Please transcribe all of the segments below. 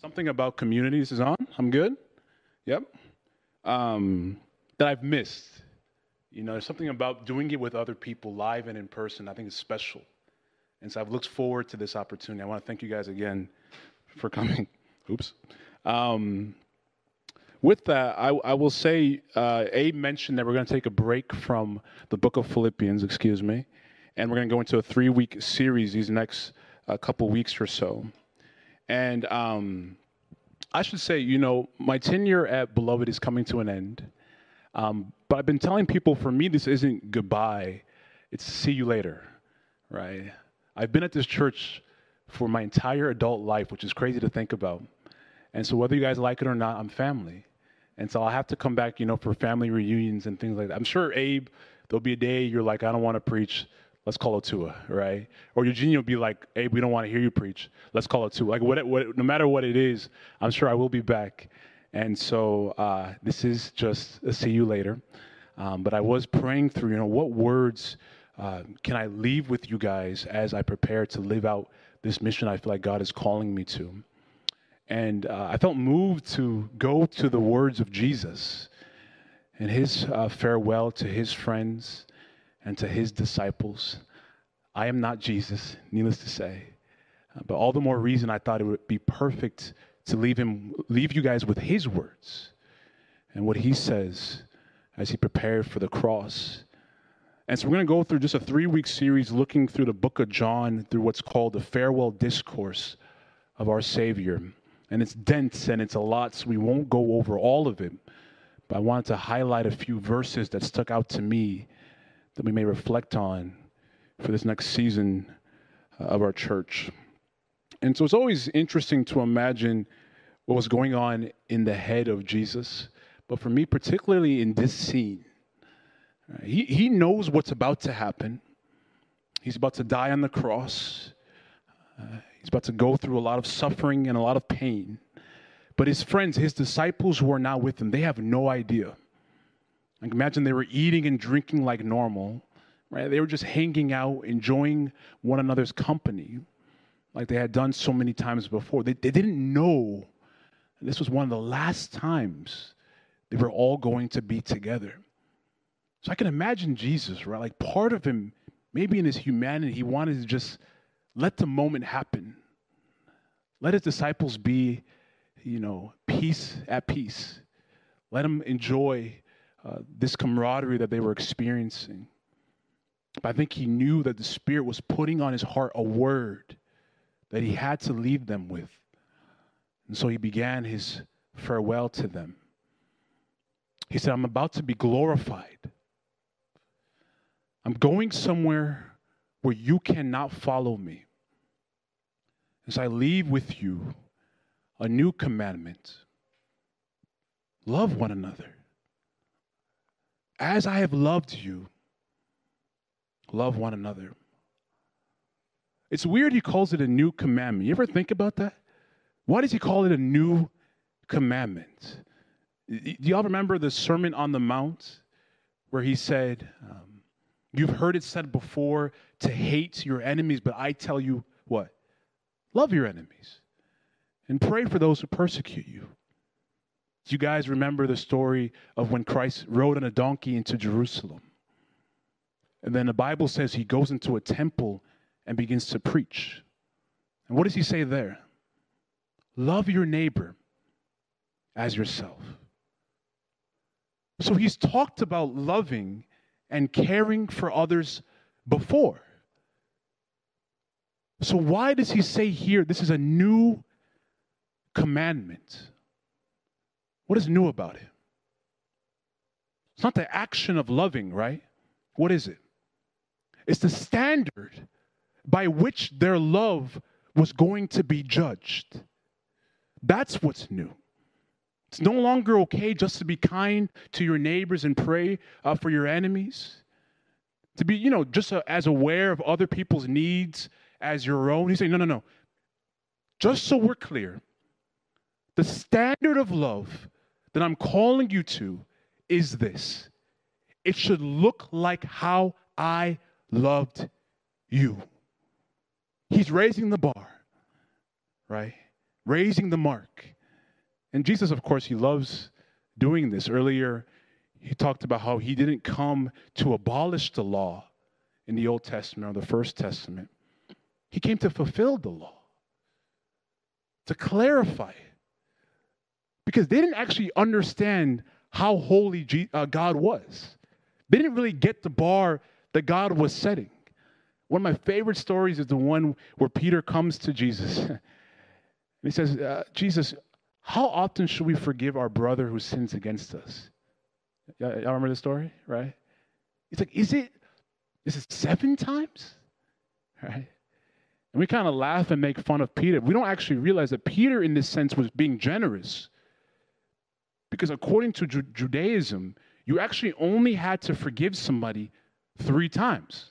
Something about communities is on. I'm good. Yep. Um, that I've missed. You know, there's something about doing it with other people live and in person. I think it's special. And so I've looked forward to this opportunity. I want to thank you guys again for coming. Oops. Um, with that, I, I will say, uh, Abe mentioned that we're going to take a break from the book of Philippians, excuse me, and we're going to go into a three week series these next uh, couple weeks or so. And um, I should say, you know, my tenure at Beloved is coming to an end. Um, but I've been telling people for me, this isn't goodbye, it's see you later, right? I've been at this church for my entire adult life, which is crazy to think about. And so, whether you guys like it or not, I'm family. And so, I'll have to come back, you know, for family reunions and things like that. I'm sure, Abe, there'll be a day you're like, I don't want to preach let's call it Tua, right? Or Eugenia will be like, hey, we don't want to hear you preach. Let's call it Tua. Like, what, what, no matter what it is, I'm sure I will be back. And so uh, this is just a see you later. Um, but I was praying through, you know, what words uh, can I leave with you guys as I prepare to live out this mission I feel like God is calling me to? And uh, I felt moved to go to the words of Jesus and his uh, farewell to his friends and to his disciples. I am not Jesus, needless to say. Uh, but all the more reason I thought it would be perfect to leave him leave you guys with his words and what he says as he prepared for the cross. And so we're going to go through just a 3-week series looking through the book of John through what's called the farewell discourse of our Savior. And it's dense and it's a lot, so we won't go over all of it. But I wanted to highlight a few verses that stuck out to me that we may reflect on for this next season uh, of our church. And so it's always interesting to imagine what was going on in the head of Jesus. But for me, particularly in this scene, uh, he, he knows what's about to happen. He's about to die on the cross. Uh, he's about to go through a lot of suffering and a lot of pain. But his friends, his disciples who are not with him, they have no idea. Like imagine they were eating and drinking like normal, right? They were just hanging out, enjoying one another's company, like they had done so many times before. They, they didn't know this was one of the last times they were all going to be together. So I can imagine Jesus, right? Like part of him, maybe in his humanity, he wanted to just let the moment happen. Let his disciples be, you know, peace at peace. Let them enjoy uh, this camaraderie that they were experiencing. But I think he knew that the Spirit was putting on his heart a word that he had to leave them with. And so he began his farewell to them. He said, I'm about to be glorified. I'm going somewhere where you cannot follow me. As I leave with you a new commandment love one another. As I have loved you, love one another. It's weird he calls it a new commandment. You ever think about that? Why does he call it a new commandment? Do y'all remember the Sermon on the Mount where he said, um, You've heard it said before to hate your enemies, but I tell you what? Love your enemies and pray for those who persecute you. Do you guys remember the story of when Christ rode on a donkey into Jerusalem? And then the Bible says he goes into a temple and begins to preach. And what does he say there? Love your neighbor as yourself. So he's talked about loving and caring for others before. So why does he say here this is a new commandment? What is new about it? It's not the action of loving, right? What is it? It's the standard by which their love was going to be judged. That's what's new. It's no longer okay just to be kind to your neighbors and pray uh, for your enemies. To be, you know, just uh, as aware of other people's needs as your own. He's saying, no, no, no. Just so we're clear, the standard of love that I'm calling you to is this it should look like how I loved you. He's raising the bar, right? raising the mark. And Jesus, of course, he loves doing this. Earlier, he talked about how he didn't come to abolish the law in the Old Testament or the First Testament, he came to fulfill the law, to clarify. Because they didn't actually understand how holy uh, God was. They didn't really get the bar that God was setting. One of my favorite stories is the one where Peter comes to Jesus. and he says, uh, Jesus, how often should we forgive our brother who sins against us? Y'all remember the story, right? He's like, is it, is it seven times? Right? And we kind of laugh and make fun of Peter. We don't actually realize that Peter, in this sense, was being generous. Because according to Ju- Judaism, you actually only had to forgive somebody three times,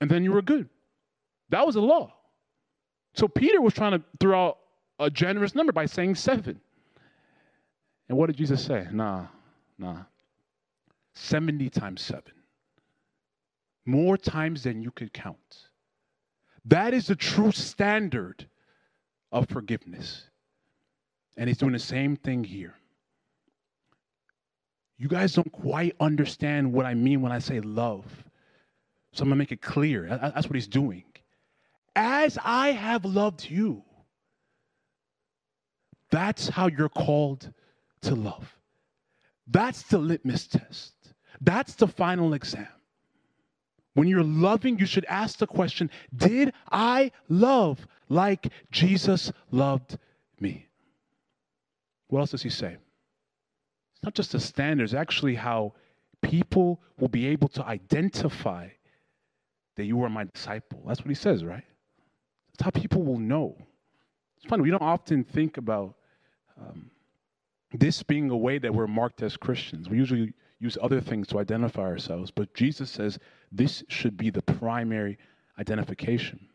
and then you were good. That was the law. So Peter was trying to throw out a generous number by saying seven. And what did Jesus say? Nah, nah. 70 times seven. More times than you could count. That is the true standard of forgiveness. And he's doing the same thing here. You guys don't quite understand what I mean when I say love. So I'm going to make it clear. That's what he's doing. As I have loved you, that's how you're called to love. That's the litmus test. That's the final exam. When you're loving, you should ask the question Did I love like Jesus loved me? What else does he say? It's not just the standards, actually, how people will be able to identify that you are my disciple. That's what he says, right? That's how people will know. It's funny, we don't often think about um, this being a way that we're marked as Christians. We usually use other things to identify ourselves, but Jesus says this should be the primary identification.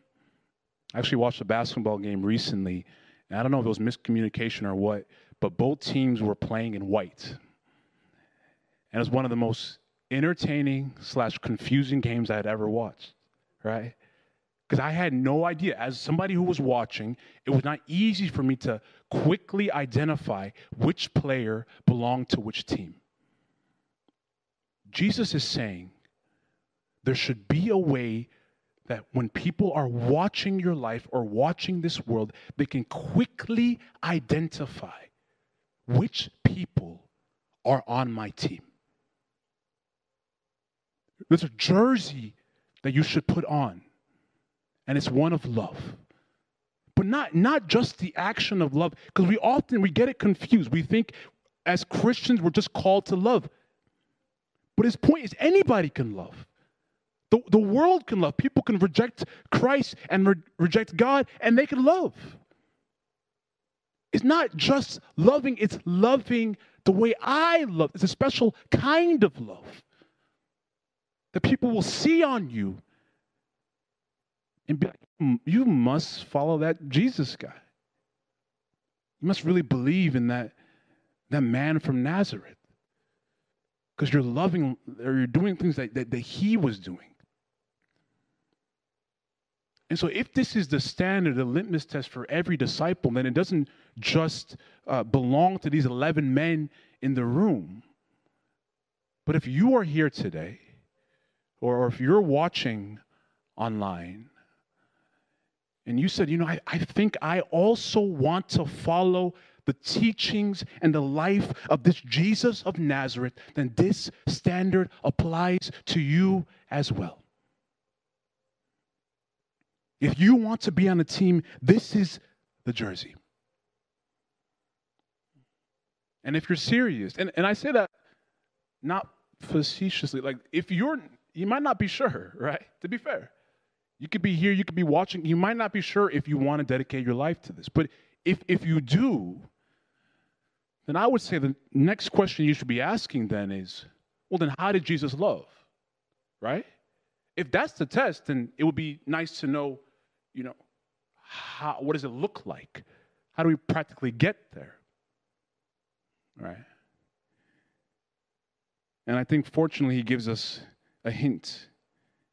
I actually watched a basketball game recently, and I don't know if it was miscommunication or what, but both teams were playing in white. And it was one of the most entertaining slash confusing games I had ever watched, right? Because I had no idea. As somebody who was watching, it was not easy for me to quickly identify which player belonged to which team. Jesus is saying there should be a way that when people are watching your life or watching this world, they can quickly identify which people are on my team. There's a jersey that you should put on, and it's one of love. But not, not just the action of love, because we often we get it confused. We think as Christians we're just called to love. But his point is anybody can love. The, the world can love. People can reject Christ and re- reject God, and they can love. It's not just loving, it's loving the way I love. It's a special kind of love that people will see on you and be like, hmm, you must follow that Jesus guy. You must really believe in that, that man from Nazareth because you're loving or you're doing things that, that, that he was doing. And so, if this is the standard, the litmus test for every disciple, then it doesn't just uh, belong to these 11 men in the room. But if you are here today, or, or if you're watching online, and you said, you know, I, I think I also want to follow the teachings and the life of this Jesus of Nazareth, then this standard applies to you as well. If you want to be on a team, this is the jersey. And if you're serious, and, and I say that not facetiously, like if you're, you might not be sure, right? To be fair, you could be here, you could be watching, you might not be sure if you want to dedicate your life to this. But if, if you do, then I would say the next question you should be asking then is, well, then how did Jesus love? Right? If that's the test, then it would be nice to know, you know, how, what does it look like? How do we practically get there? Right? And I think fortunately he gives us a hint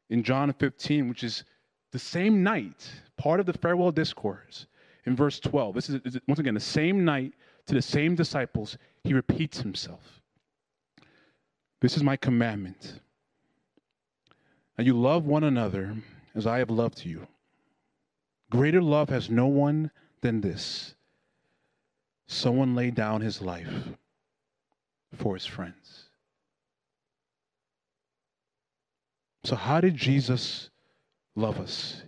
in John 15, which is the same night, part of the farewell discourse. in verse 12. This is, once again, the same night to the same disciples, he repeats himself. This is my commandment. And you love one another as I have loved you. Greater love has no one than this someone laid down his life for his friends. So, how did Jesus love us?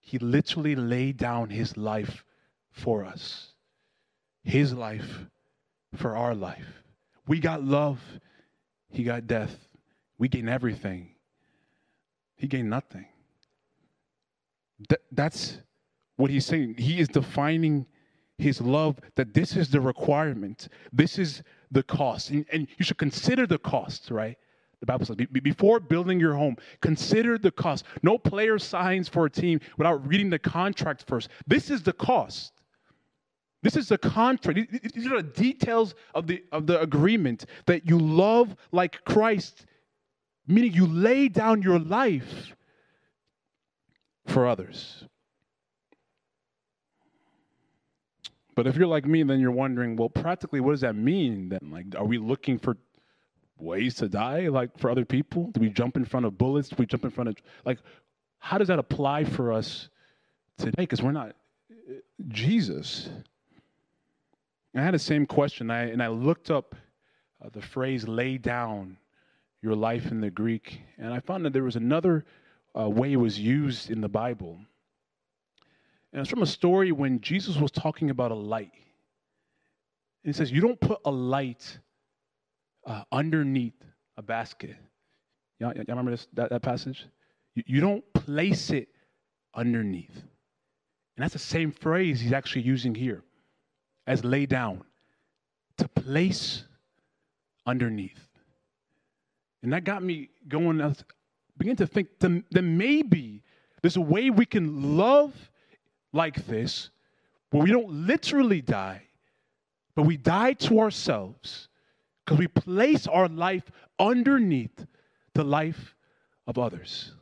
He literally laid down his life for us, his life for our life. We got love, he got death. We gain everything, he gained nothing. That, that's what he's saying. He is defining his love that this is the requirement, this is the cost. And, and you should consider the cost, right? The Bible says, before building your home, consider the cost. No player signs for a team without reading the contract first. This is the cost. This is the contract. These are the details of the, of the agreement that you love like Christ, meaning you lay down your life for others. But if you're like me, then you're wondering, well, practically, what does that mean then? Like, are we looking for ways to die, like for other people? Do we jump in front of bullets? Do we jump in front of, like, how does that apply for us today? Because we're not Jesus. I had the same question, I, and I looked up uh, the phrase lay down your life in the Greek, and I found that there was another uh, way it was used in the Bible. And it's from a story when Jesus was talking about a light. And he says, You don't put a light uh, underneath a basket. Y'all, y'all remember this, that, that passage? You, you don't place it underneath. And that's the same phrase he's actually using here as lay down to place underneath. And that got me going, I begin to think that maybe there's a way we can love like this where we don't literally die, but we die to ourselves because we place our life underneath the life of others.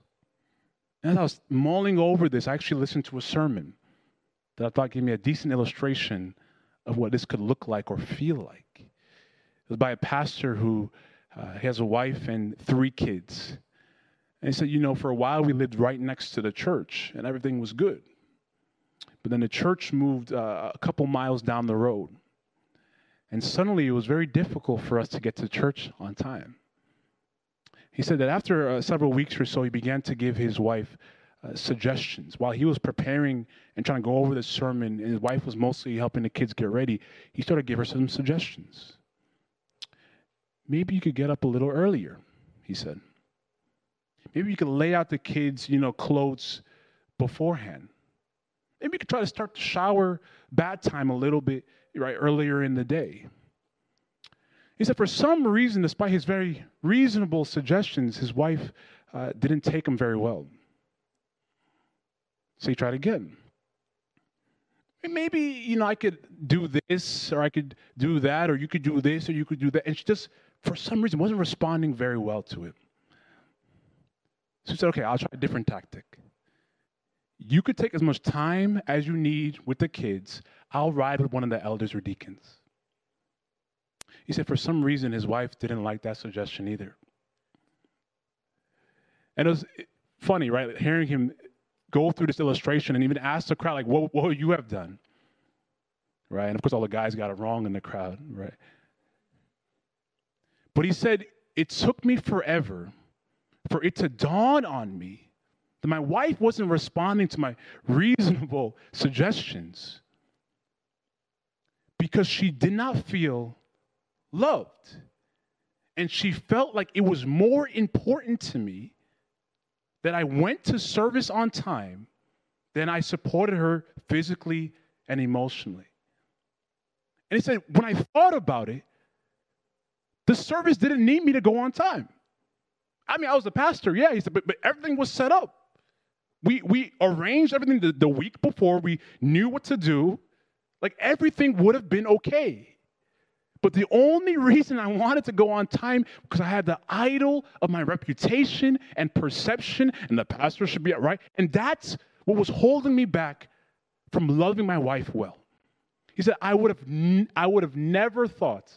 And as I was mulling over this, I actually listened to a sermon that I thought gave me a decent illustration of what this could look like or feel like. It was by a pastor who uh, has a wife and three kids. And he said, You know, for a while we lived right next to the church and everything was good. But then the church moved uh, a couple miles down the road. And suddenly it was very difficult for us to get to church on time. He said that after uh, several weeks or so, he began to give his wife uh, suggestions. While he was preparing and trying to go over the sermon, and his wife was mostly helping the kids get ready, he started give her some suggestions. Maybe you could get up a little earlier, he said. Maybe you could lay out the kids, you know, clothes beforehand. Maybe you could try to start the shower bad time a little bit right earlier in the day. He said, for some reason, despite his very reasonable suggestions, his wife uh, didn't take him very well. So he tried again. Maybe, you know, I could do this, or I could do that, or you could do this, or you could do that. And she just, for some reason, wasn't responding very well to it. So he said, okay, I'll try a different tactic. You could take as much time as you need with the kids. I'll ride with one of the elders or deacons. He said, for some reason, his wife didn't like that suggestion either. And it was funny, right? Hearing him go through this illustration and even ask the crowd, like, what, what would you have done? Right? And of course, all the guys got it wrong in the crowd, right? But he said, it took me forever for it to dawn on me that my wife wasn't responding to my reasonable suggestions because she did not feel loved. And she felt like it was more important to me that I went to service on time than I supported her physically and emotionally. And he said, when I thought about it, the service didn't need me to go on time. I mean, I was the pastor, yeah. He said, but, but everything was set up. We, we arranged everything the, the week before. We knew what to do. Like everything would have been okay. But the only reason I wanted to go on time because I had the idol of my reputation and perception, and the pastor should be right. And that's what was holding me back from loving my wife well. He said, I would have, n- I would have never thought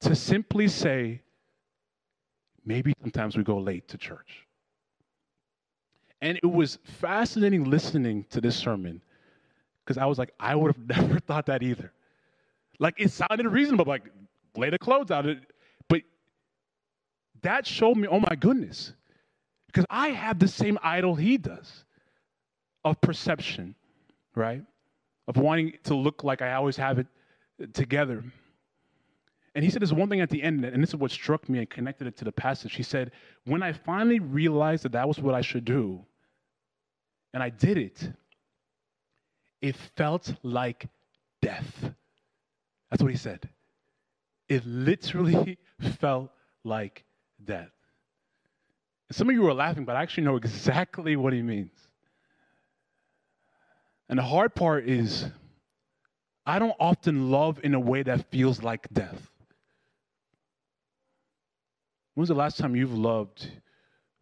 to simply say, maybe sometimes we go late to church. And it was fascinating listening to this sermon because I was like, I would have never thought that either. Like it sounded reasonable, like lay the clothes out. But that showed me, oh my goodness, because I have the same idol he does of perception, right? Of wanting to look like I always have it uh, together. And he said this one thing at the end, and this is what struck me and connected it to the passage. He said, When I finally realized that that was what I should do, and I did it, it felt like death. That's what he said. It literally felt like death. Some of you are laughing, but I actually know exactly what he means. And the hard part is, I don't often love in a way that feels like death. When's the last time you've loved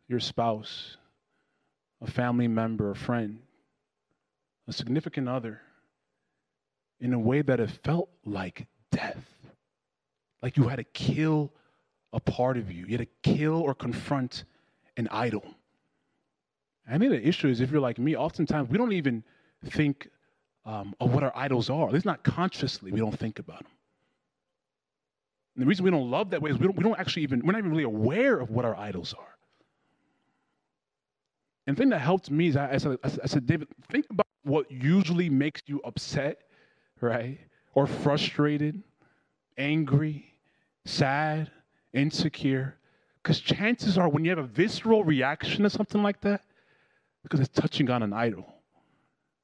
your spouse, a family member, a friend, a significant other in a way that it felt like death? Like you had to kill a part of you, you had to kill or confront an idol. I think the issue is if you're like me, oftentimes we don't even think um, of what our idols are. At least not consciously, we don't think about them. And the reason we don't love that way is we don't, we don't actually even, we're not even really aware of what our idols are. And the thing that helped me is I, I, said, I said, David, think about what usually makes you upset, right? Or frustrated, angry, sad, insecure. Because chances are when you have a visceral reaction to something like that, because it's touching on an idol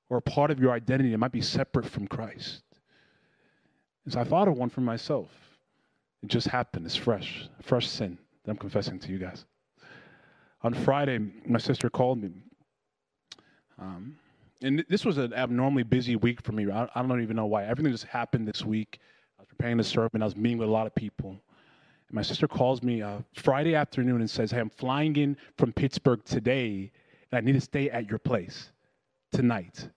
or a part of your identity that might be separate from Christ. And so I thought of one for myself. It just happened. It's fresh, fresh sin that I'm confessing to you guys. On Friday, my sister called me. Um, and this was an abnormally busy week for me. I, I, don't even know why. Everything just happened this week. I was preparing the sermon. I was meeting with a lot of people. And my sister calls me uh, Friday afternoon and says, Hey, I'm flying in from Pittsburgh today, and I need to stay at your place tonight.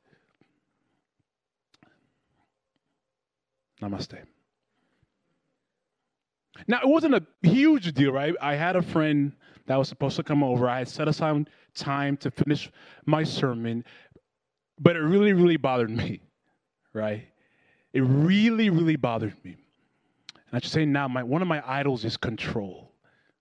Namaste. Now, it wasn't a huge deal, right? I had a friend that was supposed to come over. I had set aside time to finish my sermon, but it really, really bothered me, right? It really, really bothered me. And I should say now, my, one of my idols is control.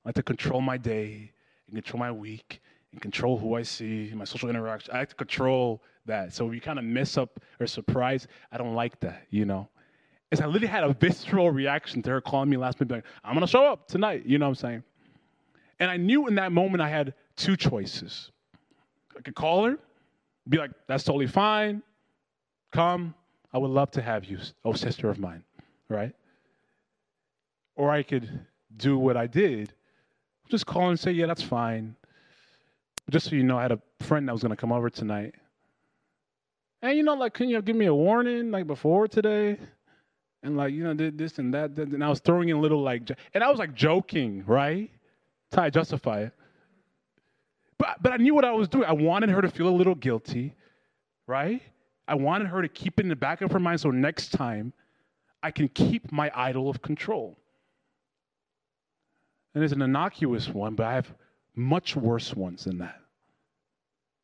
I like to control my day and control my week and control who I see, my social interaction. I like to control that. So if you kind of mess up or surprise, I don't like that, you know? is I literally had a visceral reaction to her calling me last minute, like, I'm gonna show up tonight. You know what I'm saying? And I knew in that moment I had two choices. I could call her, be like, that's totally fine. Come, I would love to have you, oh sister of mine, right? Or I could do what I did, just call and say, yeah, that's fine. Just so you know, I had a friend that was gonna come over tonight. And you know, like, can you give me a warning like before today? and like you know did this and that, and I was throwing in little like, and I was like joking, right? That's I justify it. But but I knew what I was doing. I wanted her to feel a little guilty, right? I wanted her to keep it in the back of her mind so next time I can keep my idol of control. And it's an innocuous one, but I have much worse ones than that.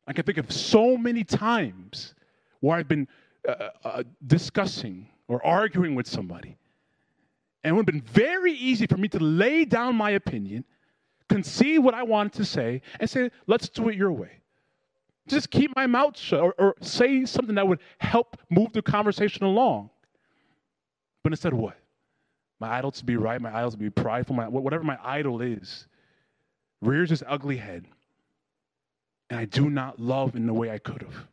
I can think of so many times where I've been uh, uh, discussing or arguing with somebody. And it would have been very easy for me to lay down my opinion, conceive what I wanted to say, and say, let's do it your way. Just keep my mouth shut or, or say something that would help move the conversation along. But instead, what? My idol to be right, my idol to be prideful, my, whatever my idol is, rears its ugly head. And I do not love in the way I could have.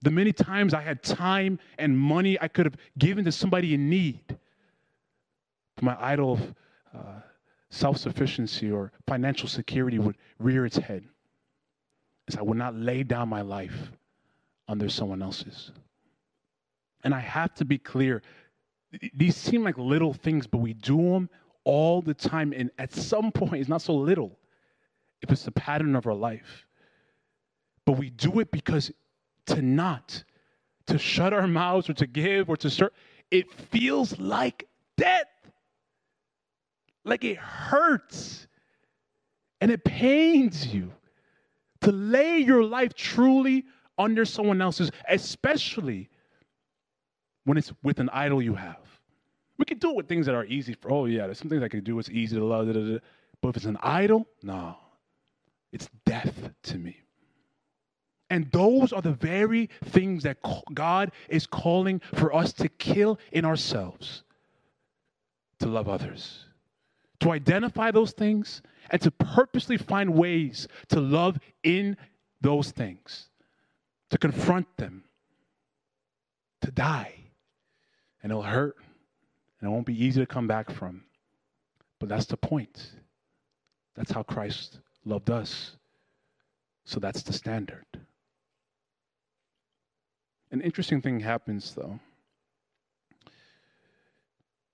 The many times I had time and money I could have given to somebody in need. My idol of uh, self sufficiency or financial security would rear its head as I would not lay down my life under someone else's. And I have to be clear these seem like little things, but we do them all the time. And at some point, it's not so little if it's the pattern of our life. But we do it because to not, to shut our mouths or to give or to serve, it feels like death. Like it hurts and it pains you to lay your life truly under someone else's, especially when it's with an idol you have. We can do it with things that are easy for, oh, yeah, there's some things I can do, it's easy to love, da, da, da. but if it's an idol, no, it's death to me. And those are the very things that God is calling for us to kill in ourselves to love others. To identify those things and to purposely find ways to love in those things, to confront them, to die. And it'll hurt and it won't be easy to come back from. But that's the point. That's how Christ loved us. So that's the standard. An interesting thing happens, though.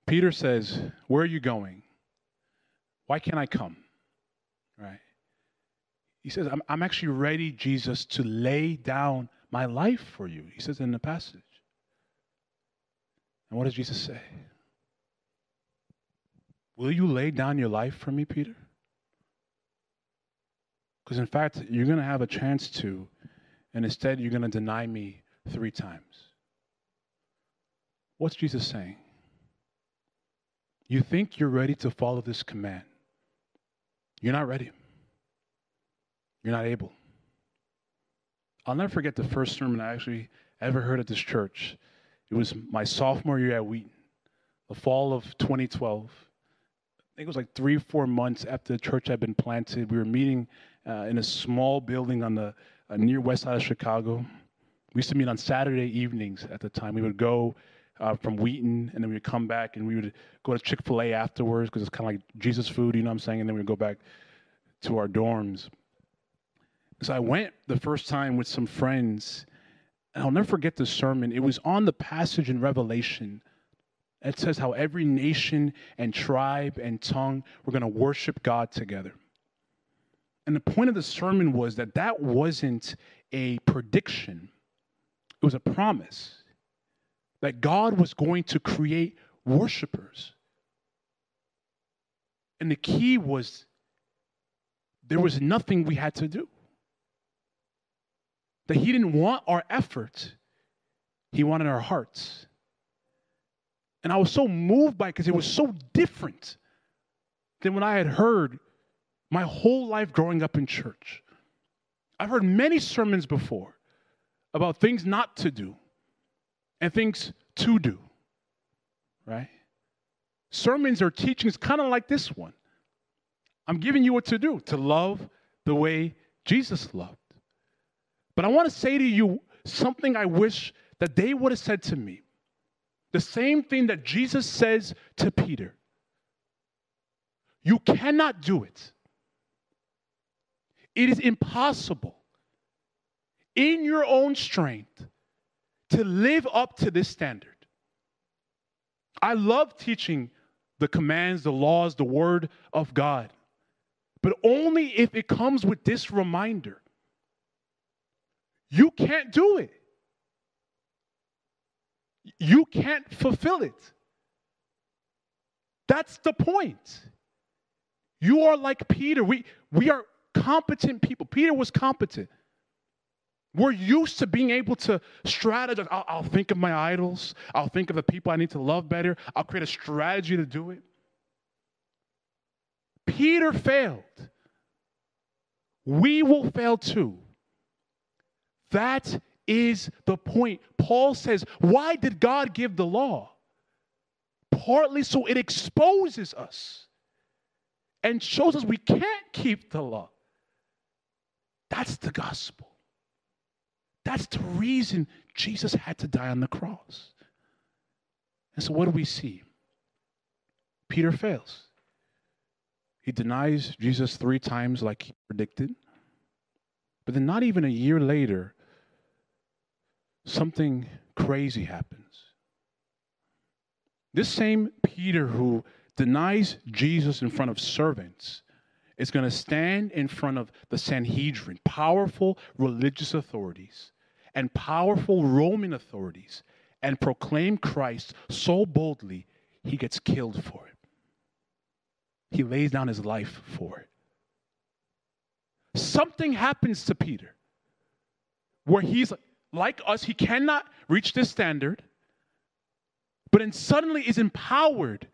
Peter says, Where are you going? Why can't I come? Right? He says, I'm, I'm actually ready, Jesus, to lay down my life for you. He says in the passage. And what does Jesus say? Will you lay down your life for me, Peter? Because in fact, you're going to have a chance to, and instead, you're going to deny me three times. What's Jesus saying? You think you're ready to follow this command. You're not ready. You're not able. I'll never forget the first sermon I actually ever heard at this church. It was my sophomore year at Wheaton, the fall of 2012. I think it was like three, four months after the church had been planted. We were meeting uh, in a small building on the uh, near west side of Chicago. We used to meet on Saturday evenings at the time. We would go uh, from Wheaton, and then we would come back and we would go to Chick fil A afterwards because it's kind of like Jesus food, you know what I'm saying? And then we'd go back to our dorms. So I went the first time with some friends, and I'll never forget the sermon. It was on the passage in Revelation. It says how every nation and tribe and tongue were going to worship God together. And the point of the sermon was that that wasn't a prediction, it was a promise that God was going to create worshipers. And the key was there was nothing we had to do. That He didn't want our effort, He wanted our hearts. And I was so moved by it because it was so different than what I had heard my whole life growing up in church. I've heard many sermons before about things not to do and things to do, right? Sermons or teachings kind of like this one. I'm giving you what to do to love the way Jesus loved. But I want to say to you something I wish that they would have said to me. The same thing that Jesus says to Peter. You cannot do it. It is impossible in your own strength to live up to this standard. I love teaching the commands, the laws, the word of God, but only if it comes with this reminder you can't do it. You can't fulfill it. That's the point. You are like Peter. We, we are competent people. Peter was competent. We're used to being able to strategize. I'll, I'll, think of my idols. I'll think of the people I need to love better. I'll create a strategy to do it. Peter failed. We will fail too. That is the point. Paul says, Why did God give the law? Partly so it exposes us and shows us we can't keep the law. That's the gospel. That's the reason Jesus had to die on the cross. And so, what do we see? Peter fails. He denies Jesus three times, like he predicted. But then, not even a year later, something crazy happens. This same Peter who denies Jesus in front of servants is going to stand in front of the Sanhedrin, powerful religious authorities, and powerful Roman authorities and proclaim Christ so boldly, he gets killed for it. He lays down his life for it. Something happens to Peter where he's like us, he cannot reach this standard, but then suddenly is empowered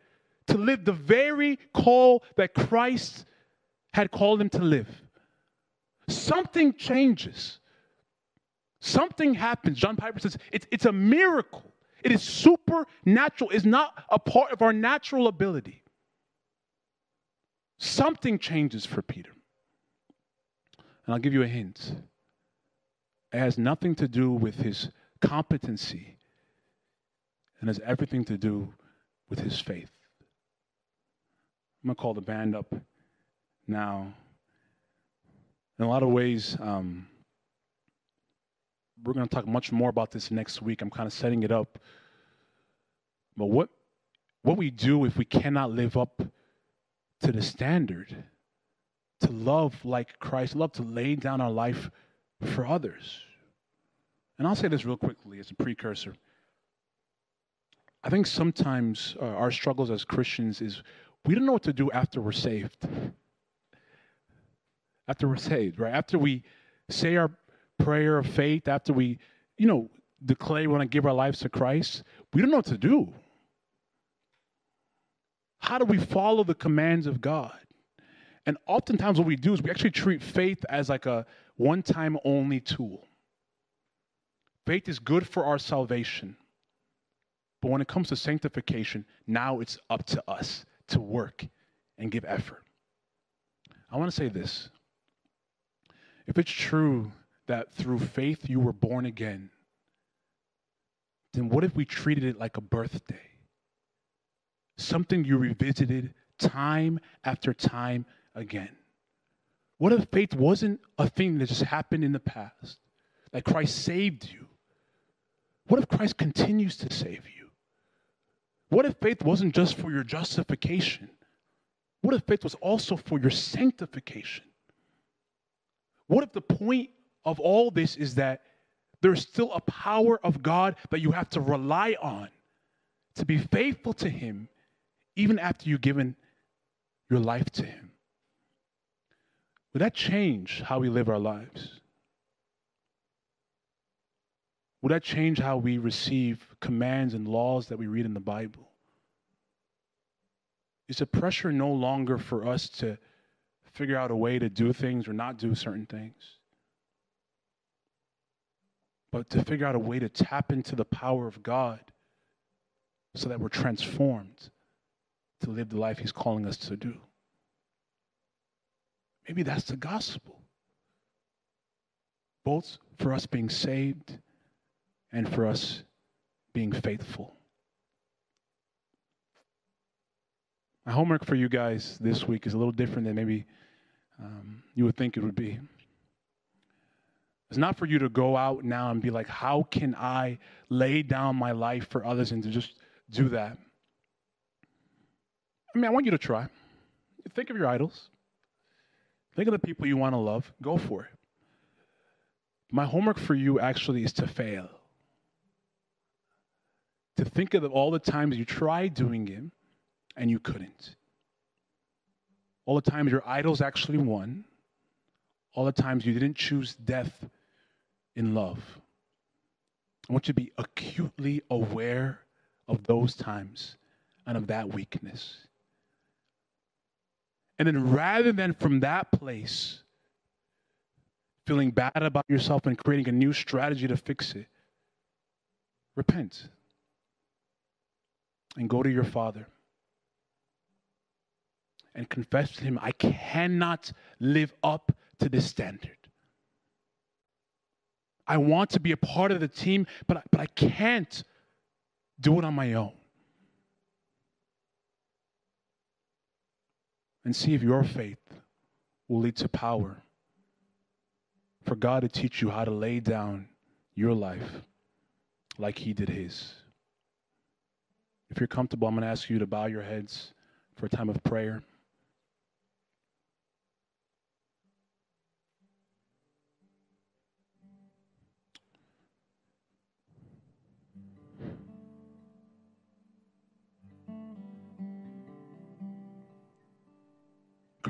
to live the very call that Christ had called him to live. Something changes. Something happens. John Piper says it's, it's a miracle. It is supernatural. It's not a part of our natural ability. Something changes for Peter. And I'll give you a hint. It has nothing to do with his competency and has everything to do with his faith. I'm going to call the band up now. In a lot of ways, um, we're going to talk much more about this next week. I'm kind of setting it up. But what, what we do if we cannot live up to the standard, to love like Christ, love to lay down our life for others. And I'll say this real quickly as a precursor. I think sometimes uh, our struggles as Christians is we don't know what to do after we're saved. After we're saved, right? After we say our prayer of faith, after we, you know, declare we want to give our lives to Christ, we don't know what to do. How do we follow the commands of God? And oftentimes, what we do is we actually treat faith as like a one time only tool. Faith is good for our salvation. But when it comes to sanctification, now it's up to us to work and give effort. I want to say this. If it's true that through faith you were born again, then what if we treated it like a birthday? Something you revisited time after time again. What if faith wasn't a thing that just happened in the past? that Christ saved you. What if Christ continues to save you? What if faith wasn't just for your justification? What if faith was also for your sanctification? What if the point of all this is that there's still a power of God that you have to rely on to be faithful to Him even after you've given your life to Him? Would that change how we live our lives? Would that change how we receive commands and laws that we read in the Bible? Is the pressure no longer for us to figure out a way to do things or not do certain things? But to figure out a way to tap into the power of God so that we're transformed to live the life He's calling us to do. Maybe that's the gospel. Both for us being saved and for us being faithful. My homework for you guys this week is a little different than maybe um, you would think it would be. It's not for you to go out now and be like, how can I lay down my life for others and to just do that? I mean, I want you to try. Think of your idols. Think of the people you want to love. Go for it. My homework for you actually is to fail. To think of all the times you tried doing it and you couldn't. All the times your idols actually won. All the times you didn't choose death in love. I want you to be acutely aware of those times and of that weakness. And then rather than from that place, feeling bad about yourself and creating a new strategy to fix it, repent and go to your Father and confess to Him, I cannot live up to this standard. I want to be a part of the team, but, but I can't do it on my own. And see if your faith will lead to power for God to teach you how to lay down your life like He did His. If you're comfortable, I'm going to ask you to bow your heads for a time of prayer.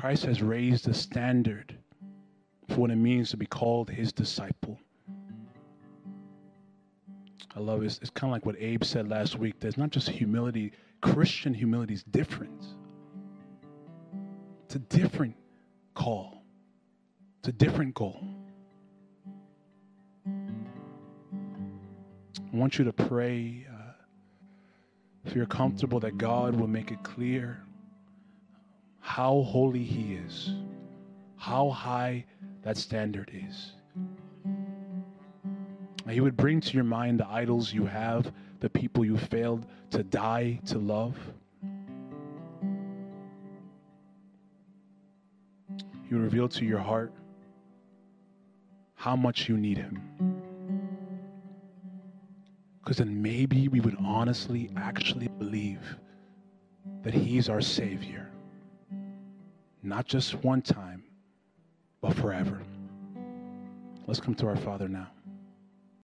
Christ has raised the standard for what it means to be called his disciple. I love it. It's, it's kind of like what Abe said last week. There's not just humility, Christian humility is different. It's a different call, it's a different goal. I want you to pray, uh, if you're comfortable, that God will make it clear how holy He is, how high that standard is. He would bring to your mind the idols you have, the people you failed to die to love. He would reveal to your heart how much you need Him. Because then maybe we would honestly actually believe that He's our Savior. Not just one time, but forever. Let's come to our Father now.